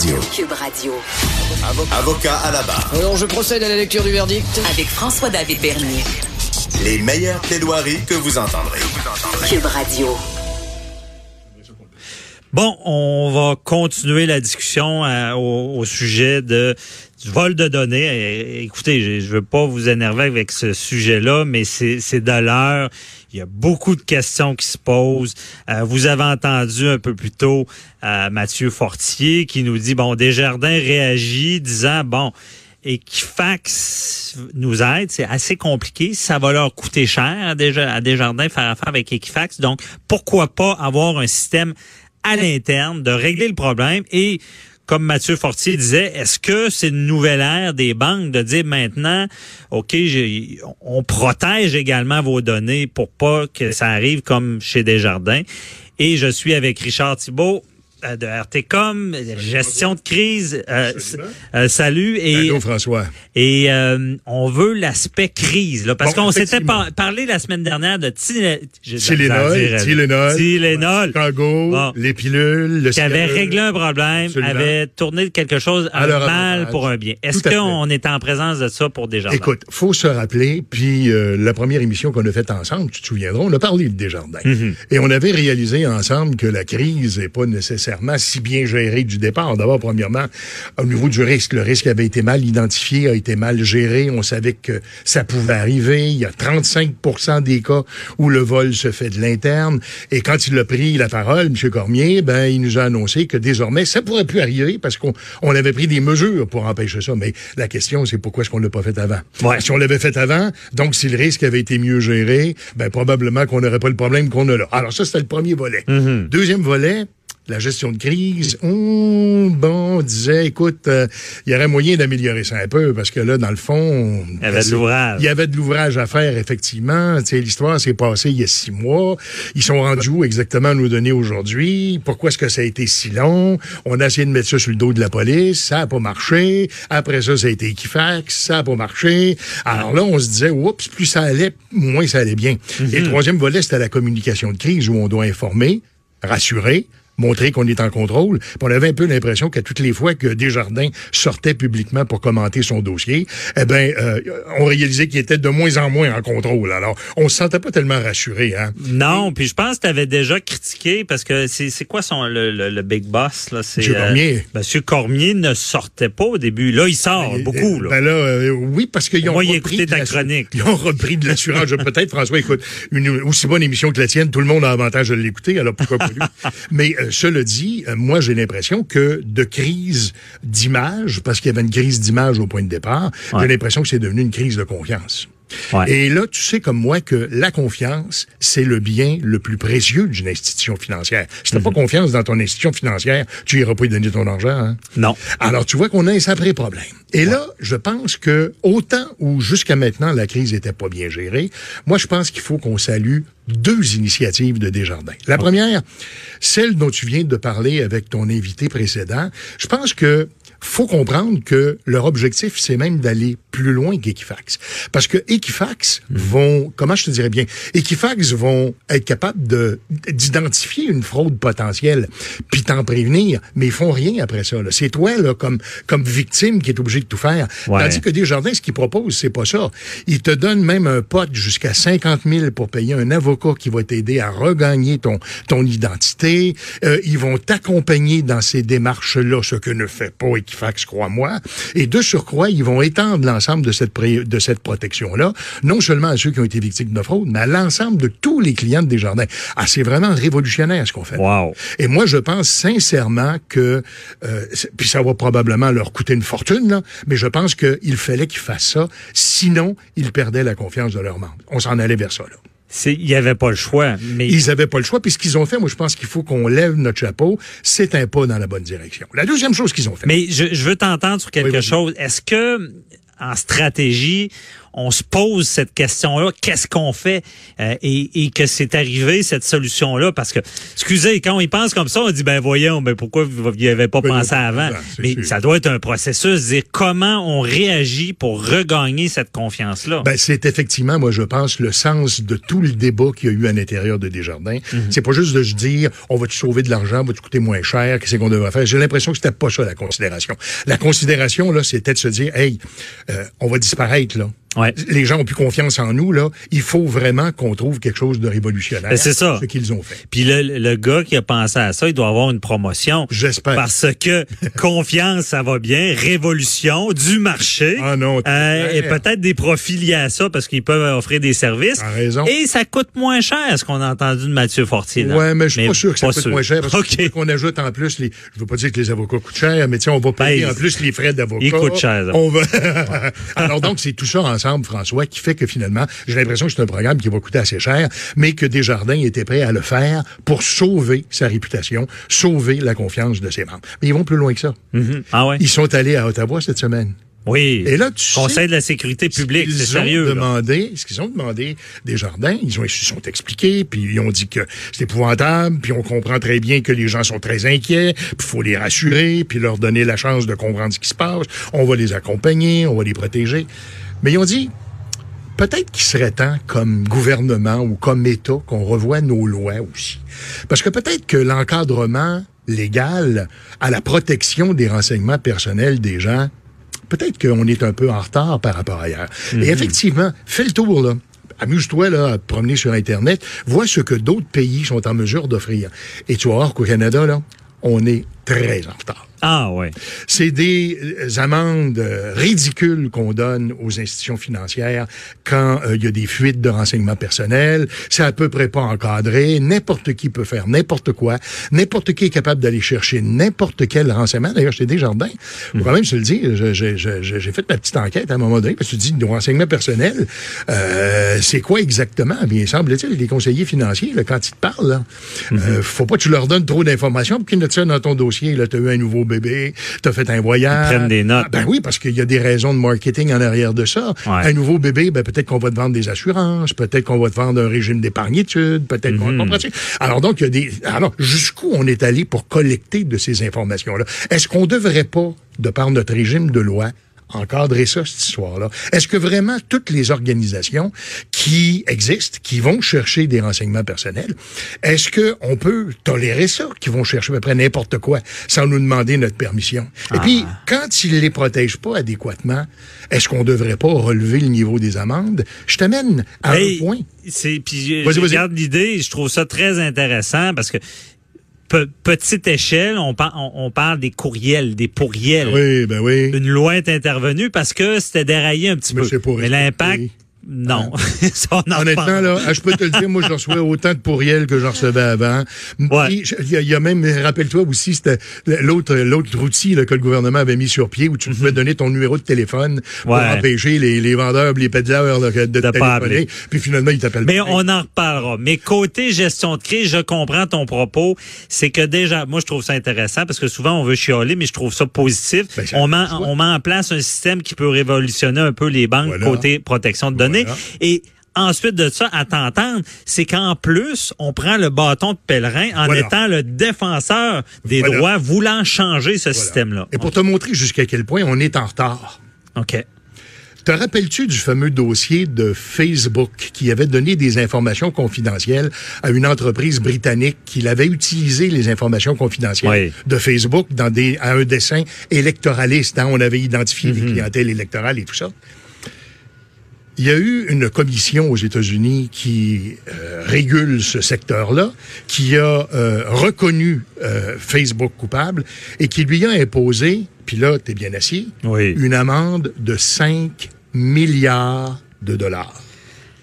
Cube Radio. Avocat à la barre. Alors je procède à la lecture du verdict. Avec François-David Bernier. Les meilleures plaidoiries que vous entendrez. Cube Radio. Bon, on va continuer la discussion euh, au, au sujet de du vol de données. Écoutez, je, je veux pas vous énerver avec ce sujet-là, mais c'est c'est de l'heure. Il y a beaucoup de questions qui se posent. Euh, vous avez entendu un peu plus tôt euh, Mathieu Fortier qui nous dit bon, Desjardins réagit disant bon. Equifax nous aide, c'est assez compliqué, ça va leur coûter cher à Desjardins faire affaire avec Equifax. Donc, pourquoi pas avoir un système à l'interne de régler le problème et comme Mathieu Fortier disait, est-ce que c'est une nouvelle ère des banques de dire maintenant, OK, on protège également vos données pour pas que ça arrive comme chez Desjardins? Et je suis avec Richard Thibault de RTCOM, gestion de crise. Euh, euh, salut. Et, Allô, François. et euh, on veut l'aspect crise, là, parce Bon, qu'on s'était par- parlé la semaine dernière de Tylenol, Tylenol, Tylenol, Chicago, Bon. les pilules, le qui avait réglé un problème, Absolument. avait tourné quelque chose À mal avantage. pour un bien. Est-ce qu'on est en présence de ça pour Desjardins? Écoute, faut se rappeler, puis euh, la première émission qu'on a faite ensemble, tu te souviendras, on a parlé de Desjardins. Mhm. Et on avait réalisé ensemble que la crise n'est pas nécessairement si bien gérée du départ. D'abord, premièrement, au niveau du risque, le risque avait été mal identifié, a été mal géré. On savait que ça pouvait arriver. Il y a 35% des cas où le vol se fait de l'interne. Et quand il a pris la parole, M. Cormier, ben, il nous a annoncé que désormais, ça pourrait plus arriver parce qu'on on avait pris des mesures pour empêcher ça. Mais la question, c'est pourquoi est-ce qu'on l'a pas fait avant? Ouais. Si on l'avait fait avant, donc si le risque avait été mieux géré, ben probablement qu'on n'aurait pas le problème qu'on a là. Alors ça, c'était le premier volet. Deuxième volet, la gestion de crise. Hum, bon, on disait, écoute, euh, il y aurait moyen d'améliorer ça un peu parce que là, dans le fond... Il y avait de l'ouvrage. Il y avait de l'ouvrage à faire, effectivement. Tu sais, l'histoire s'est passée il y a six mois. Ils sont rendus où exactement à nous donner aujourd'hui? Pourquoi est-ce que ça a été si long? On a essayé de mettre ça sur le dos de la police. Ça n'a pas marché. Après ça, ça a été Equifax. Ça n'a pas marché. Alors là, on se disait, oups, plus ça allait, moins ça allait bien. Et le troisième volet, c'était la communication de crise où on doit informer, rassurer, montrer qu'on est en contrôle. Puis on avait un peu l'impression qu'à toutes les fois que Desjardins sortait publiquement pour commenter son dossier, eh ben, euh, on réalisait qu'il était de moins en moins en contrôle. Alors, on se sentait pas tellement rassuré, hein. Non, puis je pense que tu avais déjà critiqué parce que c'est c'est quoi son le, le, le big boss là? C'est Monsieur Cormier. Monsieur Cormier ne sortait pas au début. Là, il sort beaucoup là. Ben là, euh, oui, parce qu'ils ont Moi, repris ta chronique. Ils ont repris de l'assurance. Je- Peut-être, François, écoute, une aussi bonne émission que la tienne, tout le monde a avantage de l'écouter, alors pourquoi pas lui? Mais euh, cela dit, euh, moi, j'ai l'impression que de crise d'image, parce qu'il y avait une crise d'image au point de départ, Ouais. j'ai l'impression que c'est devenu une crise de confiance. Ouais. Et là, tu sais comme moi que la confiance, c'est le bien le plus précieux d'une institution financière. Si t'as pas confiance dans ton institution financière, tu iras pas y donner ton argent. Hein? Non. Alors, tu vois qu'on a un sacré problème. Et là, je pense que autant où jusqu'à maintenant la crise était pas bien gérée, moi, je pense qu'il faut qu'on salue deux initiatives de Desjardins. La première, celle dont tu viens de parler avec ton invité précédent. Je pense que faut comprendre que leur objectif, c'est même d'aller plus loin qu'Equifax. Parce que Equifax vont, comment je te dirais bien, Equifax vont être capables de d'identifier une fraude potentielle, puis t'en prévenir, mais ils font rien après ça. là. C'est toi, là, comme, comme victime, qui est obligé de tout faire. Ouais. Tandis que Desjardins, ce qu'ils proposent, c'est pas ça. Ils te donnent même un pote jusqu'à 50 000 pour payer un avocat qui va t'aider à regagner ton, ton identité. Euh, ils vont t'accompagner dans ces démarches-là, ce que ne fait pas Equifax, crois-moi. Et de surcroît, ils vont étendre l'ensemble de cette, pré- de cette protection-là, non seulement à ceux qui ont été victimes de fraude, mais à l'ensemble de tous les clients de Desjardins. Ah, c'est vraiment révolutionnaire ce qu'on fait. Wow. Et moi, je pense sincèrement que, euh, puis ça va probablement leur coûter une fortune, là, mais je pense qu'il fallait qu'ils fassent ça, sinon ils perdaient la confiance de leurs membres. On s'en allait vers ça. Là. C'est- Il n'y avait pas le choix. Mais Ils n'avaient pas le choix. Puis ce qu'ils ont fait, moi, je pense qu'il faut qu'on lève notre chapeau. C'est un pas dans la bonne direction. La deuxième chose qu'ils ont fait. Mais je, je veux t'entendre sur quelque Oui, chose. Est-ce que en stratégie, on se pose cette question-là, qu'est-ce qu'on fait euh, et, et que c'est arrivé cette solution-là? Parce que excusez quand on y pense comme ça, on dit ben voyons, ben pourquoi vous n'y avez pas Ben, pensé avant? ben, Mais sûr. ça doit être un processus, dire comment on réagit pour regagner cette confiance-là. Ben, c'est effectivement, moi, je pense, le sens de tout le débat qu'il y a eu à l'intérieur de Desjardins. Mhm. C'est pas juste de se dire, on va te sauver de l'argent, va te coûter moins cher, qu'est-ce qu'on devrait faire? J'ai l'impression que c'était pas ça, la considération. La considération, là, c'était de se dire, hey, euh, on va disparaître, là. Ouais. Les gens ont plus confiance en nous, là. Il faut vraiment qu'on trouve quelque chose de révolutionnaire. Ben, c'est ça. Ce qu'ils ont fait. Puis le, le gars qui a pensé à ça, il doit avoir une promotion. J'espère. Parce que confiance, ça va bien. Révolution du marché. Ah non, Euh, et peut-être des profits liés à ça parce qu'ils peuvent offrir des services. T'as raison. Et ça coûte moins cher, ce qu'on a entendu de Mathieu Fortier. là. Ouais, mais je suis pas sûr que ça coûte sûr. moins cher parce qu'on ajoute en plus les. Je veux pas dire que les avocats coûtent cher, mais tiens, on va payer Ben, en plus les frais d'avocat. ils coûtent cher. On va. Alors donc c'est tout ça ensemble, François, qui fait que finalement, j'ai l'impression que c'est un programme qui va coûter assez cher, mais que Desjardins était prêt à le faire pour sauver sa réputation, sauver la confiance de ses membres. Mais ils vont plus loin que ça. Mhm. Ah ouais? Ils sont allés à Ottawa cette semaine. Oui. Et là, tu sais- Conseil de la sécurité publique, Ce c'est ont sérieux. là. demandé, ce qu'ils ont demandé des jardins, ils ont ils se sont expliqués, puis ils ont dit que c'est épouvantable, puis on comprend très bien que les gens sont très inquiets, puis il faut les rassurer, puis leur donner la chance de comprendre ce qui se passe. On va les accompagner, on va les protéger. Mais ils ont dit, peut-être qu'il serait temps, comme gouvernement ou comme État, qu'on revoie nos lois aussi. Parce que peut-être que l'encadrement légal à la protection des renseignements personnels des gens, peut-être qu'on est un peu en retard par rapport à ailleurs. Et effectivement, fais le tour, là. Amuse-toi là, à te promener sur Internet, vois ce que d'autres pays sont en mesure d'offrir. Et tu vas voir qu'au Canada, là, on est très en retard. Ah ouais. C'est des euh, amendes euh, ridicules qu'on donne aux institutions financières quand euh, il y a des fuites de renseignements personnels. C'est à peu près pas encadré. N'importe qui peut faire n'importe quoi. N'importe qui est capable d'aller chercher n'importe quel renseignement. D'ailleurs, chez Desjardins, faut quand même se le dire, j'ai fait ma petite enquête à un moment donné parce que tu dis, nos renseignements personnels, euh, c'est quoi exactement? Bien, semble-t-il, les conseillers financiers, là, quand ils te parlent, là, euh, faut pas que tu leur donnes trop d'informations pour qu'ils notent ça dans ton dossier. Là, t'as eu un nouveau bébé, t'as fait un voyage. Ils prennent des notes. Ben oui, parce qu'il y a des raisons de marketing en arrière de ça. Ouais. Un nouveau bébé, ben peut-être qu'on va te vendre des assurances, peut-être qu'on va te vendre un régime d'épargnitude, peut-être qu'on Mhm. comprends-tu? Alors donc, il y a des. Alors, jusqu'où on est allé pour collecter de ces informations-là? Est-ce qu'on devrait pas, de par notre régime de loi, encadrer ça, cette histoire-là? Est-ce que vraiment toutes les organisations qui existent, qui vont chercher des renseignements personnels, est-ce qu'on peut tolérer ça, qui vont chercher à peu près n'importe quoi sans nous demander notre permission? Et puis, quand ils les protègent pas adéquatement, est-ce qu'on devrait pas relever le niveau des amendes? Je t'amène à un point. C'est puis je, regarde l'idée, je trouve ça très intéressant parce que pe- petite échelle, on, par- on, on parle des courriels, des pourriels. Oui, ben oui. Une loi est intervenue parce que c'était déraillé un petit Mais peu. pas Mais l'impact, non. Ça, on en Honnêtement, parle. là, ah, je peux te le dire, moi, je reçois autant de pourriels que j'en recevais avant. Ouais. Il y, a- il y a même, rappelle-toi aussi, c'était l'autre, l'autre outil là, que le gouvernement avait mis sur pied où tu pouvais donner ton numéro de téléphone pour Mhm. Ouais. empêcher les, les vendeurs, les pédaleurs là, de De téléphoner. Puis finalement, ils t'appellent. Mais on en reparlera. Mais côté gestion de crise, je comprends ton propos. C'est que déjà, moi, je trouve ça intéressant parce que souvent, on veut chialer, mais je trouve ça positif. Ben, on, met, on met en place un système qui peut révolutionner un peu les banques Voilà. côté protection de données. Voilà. Et ensuite de ça, à t'entendre, c'est qu'en plus, on prend le bâton de pèlerin en Voilà. étant le défenseur des Voilà. droits, voulant changer ce système-là. Et pour te montrer jusqu'à quel point on est en retard. OK. Te rappelles-tu du fameux dossier de Facebook qui avait donné des informations confidentielles à une entreprise britannique qui avait utilisé les informations confidentielles Oui. de Facebook dans des, à un dessin électoraliste? hein? On avait identifié les clientèles électorales et tout ça. Il y a eu une commission aux États-Unis qui euh, régule ce secteur-là, qui a euh, reconnu euh, Facebook coupable et qui lui a imposé, puis là, t'es bien assis, Oui. une amende de 5 milliards de dollars.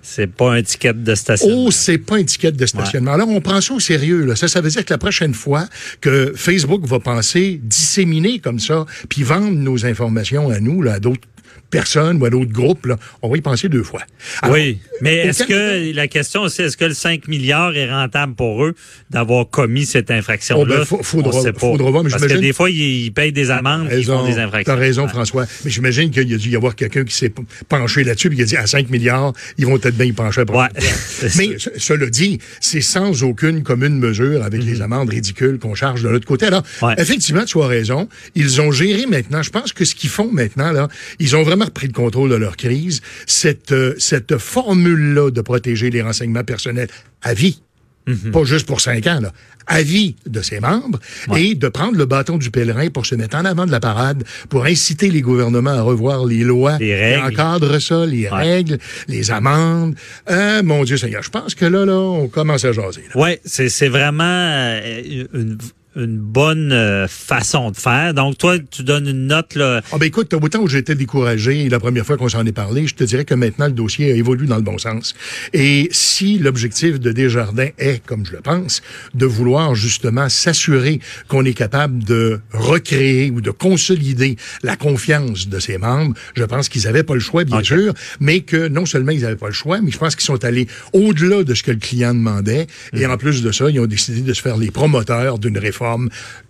C'est pas un ticket de station. Oh, c'est pas une étiquette de stationnement. Alors, on prend ça au sérieux. Là. Ça, ça veut dire que la prochaine fois que Facebook va penser disséminer comme ça, puis vendre nos informations à nous, là, à d'autres personne ou à d'autres groupes, là, on va y penser deux fois. Alors, oui, mais est-ce que la question aussi, est-ce que le 5 milliards est rentable pour eux d'avoir commis cette infraction-là? Oh, ben, faut- faudra- On sait pas. faudra voir, mais Parce que des fois, ils, ils payent des amendes, ils font des infractions. T'as raison. François. Mais j'imagine qu'il y a dû y avoir quelqu'un qui s'est penché là-dessus et qui a dit à 5 milliards, ils vont peut-être bien y pencher après. Ouais. Mais ce- cela dit, c'est sans aucune commune mesure avec les amendes ridicules qu'on charge de l'autre côté. Alors. Ouais. effectivement, tu as raison. Ils ont géré maintenant. Je pense que ce qu'ils font maintenant, là, ils ont vraiment repris le contrôle de leur crise. Cette, euh, cette formule-là de protéger les renseignements personnels à vie. Mm-hmm. Pas juste pour cinq ans, là. À vie de ses membres et de prendre le bâton du pèlerin pour se mettre en avant de la parade, pour inciter les gouvernements à revoir les lois Les qui règles. encadrent ça, les Ouais. règles, les amendes. Euh, mon Dieu Seigneur, je pense que là, là, on commence à jaser. Oui, c'est c'est vraiment euh, une, une bonne euh, façon de faire. Donc, toi, tu donnes une note, là. Ah ben écoute, autant où j'étais découragé la première fois qu'on s'en est parlé, je te dirais que maintenant le dossier a évolué dans le bon sens. Et si l'objectif de Desjardins est, comme je le pense, de vouloir justement s'assurer qu'on est capable de recréer ou de consolider la confiance de ses membres, je pense qu'ils n'avaient pas le choix, bien sûr, mais que non seulement ils n'avaient pas le choix, mais je pense qu'ils sont allés au-delà de ce que le client demandait. Et Mhm. en plus de ça, ils ont décidé de se faire les promoteurs d'une réforme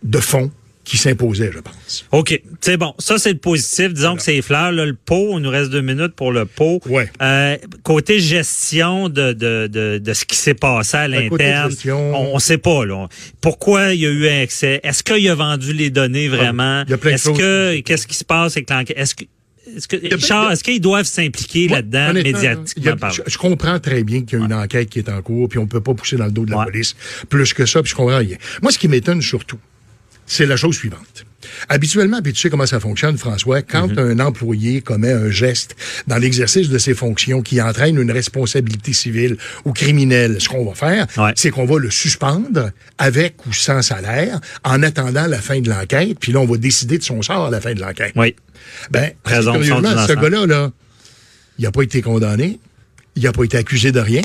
de fond qui s'imposait, je pense. OK, c'est bon. Ça, c'est le positif. Disons que c'est les fleurs. Là, le pot, il nous reste deux minutes pour le pot. Ouais. Euh, côté gestion de, de, de, de ce qui s'est passé à Ben, l'interne, gestion- on ne sait pas. Là. Pourquoi il y a eu un excès? Est-ce qu'il a vendu les données vraiment? Ah, il y a plein de Est-ce choses. que Qu'est-ce qui se passe avec l'enquête? Est-ce que est-ce que, Richard, est-ce qu'ils doivent s'impliquer Ouais, là-dedans médiatiquement a- je, je comprends très bien qu'il y a une enquête qui est en cours, puis on peut pas pousser dans le dos de la Ouais. police plus que ça, puis je comprends rien. Moi, ce qui m'étonne surtout, c'est la chose suivante. Habituellement, puis tu sais comment ça fonctionne, François, quand Mhm. un employé commet un geste dans l'exercice de ses fonctions qui entraîne une responsabilité civile ou criminelle, ce qu'on va faire, Ouais. c'est qu'on va le suspendre avec ou sans salaire en attendant la fin de l'enquête, puis là, on va décider de son sort à la fin de l'enquête. Oui. Ben, curieusement, ce gars-là, là, il n'a pas été condamné, il n'a pas été accusé de rien.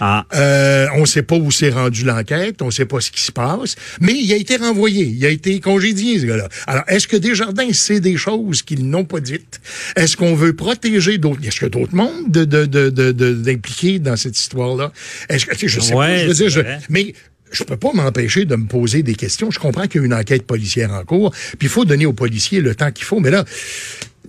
Ah. Euh, on ne sait pas où s'est rendu l'enquête, on ne sait pas ce qui se passe, mais il a été renvoyé, il a été congédié, ce gars-là. Alors, est-ce que Desjardins sait des choses qu'ils n'ont pas dites? Est-ce qu'on veut protéger d'autres? Est-ce a d'autres mondes de, de, de, de, dans cette histoire-là? Est-ce que, tu sais, je sais pas, Ouais, je veux dire, je- mais je peux pas m'empêcher de me poser des questions. Je comprends qu'il y a une enquête policière en cours, puis il faut donner aux policiers le temps qu'il faut, mais là,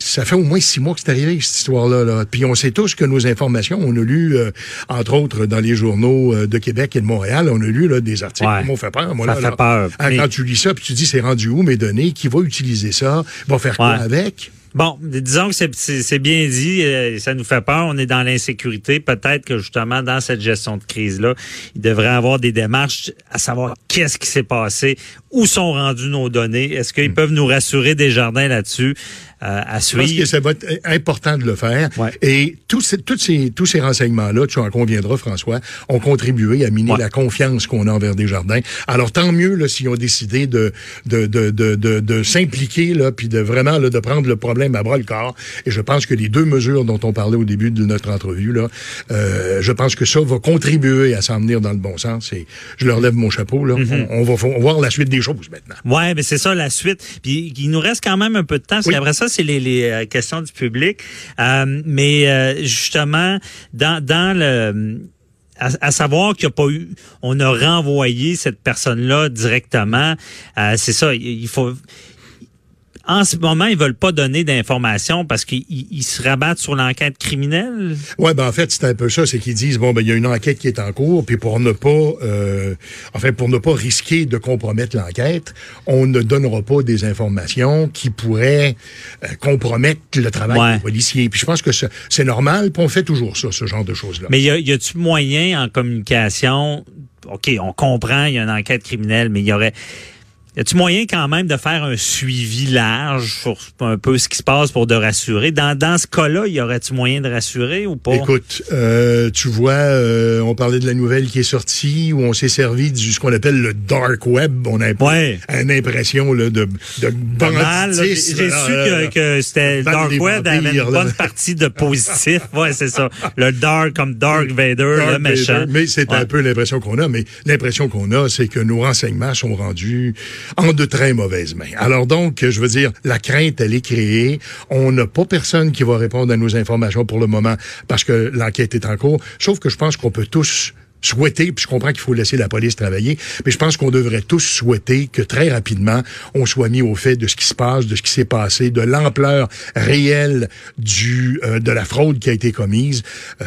ça fait au moins six mois que c'est arrivé, cette histoire-là. Là. Puis on sait tous que nos informations, on a lu, euh, entre autres, dans les journaux euh, de Québec et de Montréal, on a lu là, des articles Ouais. qui m'ont fait peur. Moi, Ça là, fait là. peur. Ah, Mais- Quand tu lis ça, puis tu dis, c'est rendu où mes données? Qui va utiliser ça? Va faire quoi avec? Bon, disons que c'est- bien dit, euh, ça nous fait peur, on est dans l'insécurité. Peut-être que justement, dans cette gestion de crise-là, il devrait avoir des démarches à savoir qu'est-ce qui s'est passé, où sont rendues nos données, est-ce qu'ils peuvent nous rassurer des jardins là-dessus euh, à Je pense que suivre. ça va être important de le faire. Ouais. Et tous ces, tous ces, tous ces renseignements-là, tu en conviendras, François, ont contribué à miner Ouais. la confiance qu'on a envers Desjardins. Alors, tant mieux là, s'ils ont décidé de, de, de, de, de, s'impliquer, là, puis de vraiment là, de prendre le problème à bras le corps. Et je pense que les deux mesures dont on parlait au début de notre entrevue, là, euh, je pense que ça va contribuer à s'en venir dans le bon sens. Et je leur lève mon chapeau. Là. Mm-hmm. on, on va voir la suite des choses maintenant. Ouais, mais c'est ça la suite. Puis il nous reste quand même un peu de temps, parce Oui. qu'après ça, c'est les, les euh, questions du public. Euh, mais euh, justement, dans, dans le à, à savoir qu'il n'y a pas eu, on a renvoyé cette personne-là directement. Euh, c'est ça, il, il faut. En ce moment, ils veulent pas donner d'informations parce qu'ils ils se rabattent sur l'enquête criminelle? Ouais, ben en fait, c'est un peu ça, c'est qu'ils disent bon ben il y a une enquête qui est en cours, puis pour ne pas euh, enfin pour ne pas risquer de compromettre l'enquête, on ne donnera pas des informations qui pourraient euh, compromettre le travail Ouais. des policiers. Puis je pense que c'est c'est normal, puis on fait toujours ça, ce genre de choses-là. Mais y a- y a-tu moyen en communication? OK, on comprend, il y a une enquête criminelle, mais il y aurait y a-tu moyen quand même de faire un suivi large sur un peu ce qui se passe pour de rassurer? Dans dans ce cas-là, y aurait-tu moyen de rassurer ou pas? Écoute, euh, tu vois, euh, on parlait de la nouvelle qui est sortie, où on s'est servi du ce qu'on appelle le dark web. On a Ouais. une impression là, de, de là. J'ai su que, que c'était le Dark Web avait une là. bonne partie de positif. Ouais, c'est ça. Le Dark comme Dark Vader, Dark le méchant. Vader. Mais c'est Ouais. un peu l'impression qu'on a. Mais l'impression qu'on a, c'est que nos renseignements sont rendus en de très mauvaises mains. Alors donc, je veux dire, la crainte, elle est créée. On n'a pas personne qui va répondre à nos informations pour le moment parce que l'enquête est en cours. Sauf que je pense qu'on peut tous souhaiter, puis je comprends qu'il faut laisser la police travailler, mais je pense qu'on devrait tous souhaiter que très rapidement, on soit mis au fait de ce qui se passe, de ce qui s'est passé, de l'ampleur réelle du euh, de la fraude qui a été commise. Euh,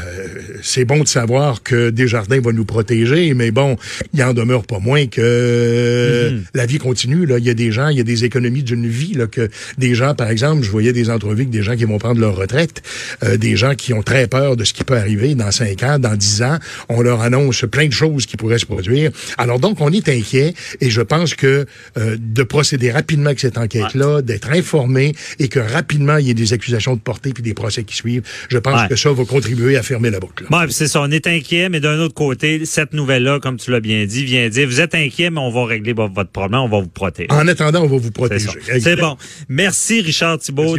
c'est bon de savoir que Desjardins va nous protéger, mais bon, il en demeure pas moins que Mhm. la vie continue. Là, il y a des gens, il y a des économies d'une vie là que des gens, par exemple, je voyais des entrevues avec des gens qui vont prendre leur retraite, euh, des gens qui ont très peur de ce qui peut arriver dans cinq ans, dans dix ans. On leur annonce plein de choses qui pourraient se produire. Alors donc, on est inquiet et je pense que euh, de procéder rapidement avec cette enquête-là, d'être informé et que rapidement il y ait des accusations de portée puis des procès qui suivent, je pense Ouais. que ça va contribuer à fermer la boucle. Bon, c'est ça, on est inquiet, mais d'un autre côté, cette nouvelle-là, comme tu l'as bien dit, vient dire, vous êtes inquiet, mais on va régler vo- votre problème, on va vous protéger. En attendant, on va vous protéger. C'est bon. Merci, Richard Thibault.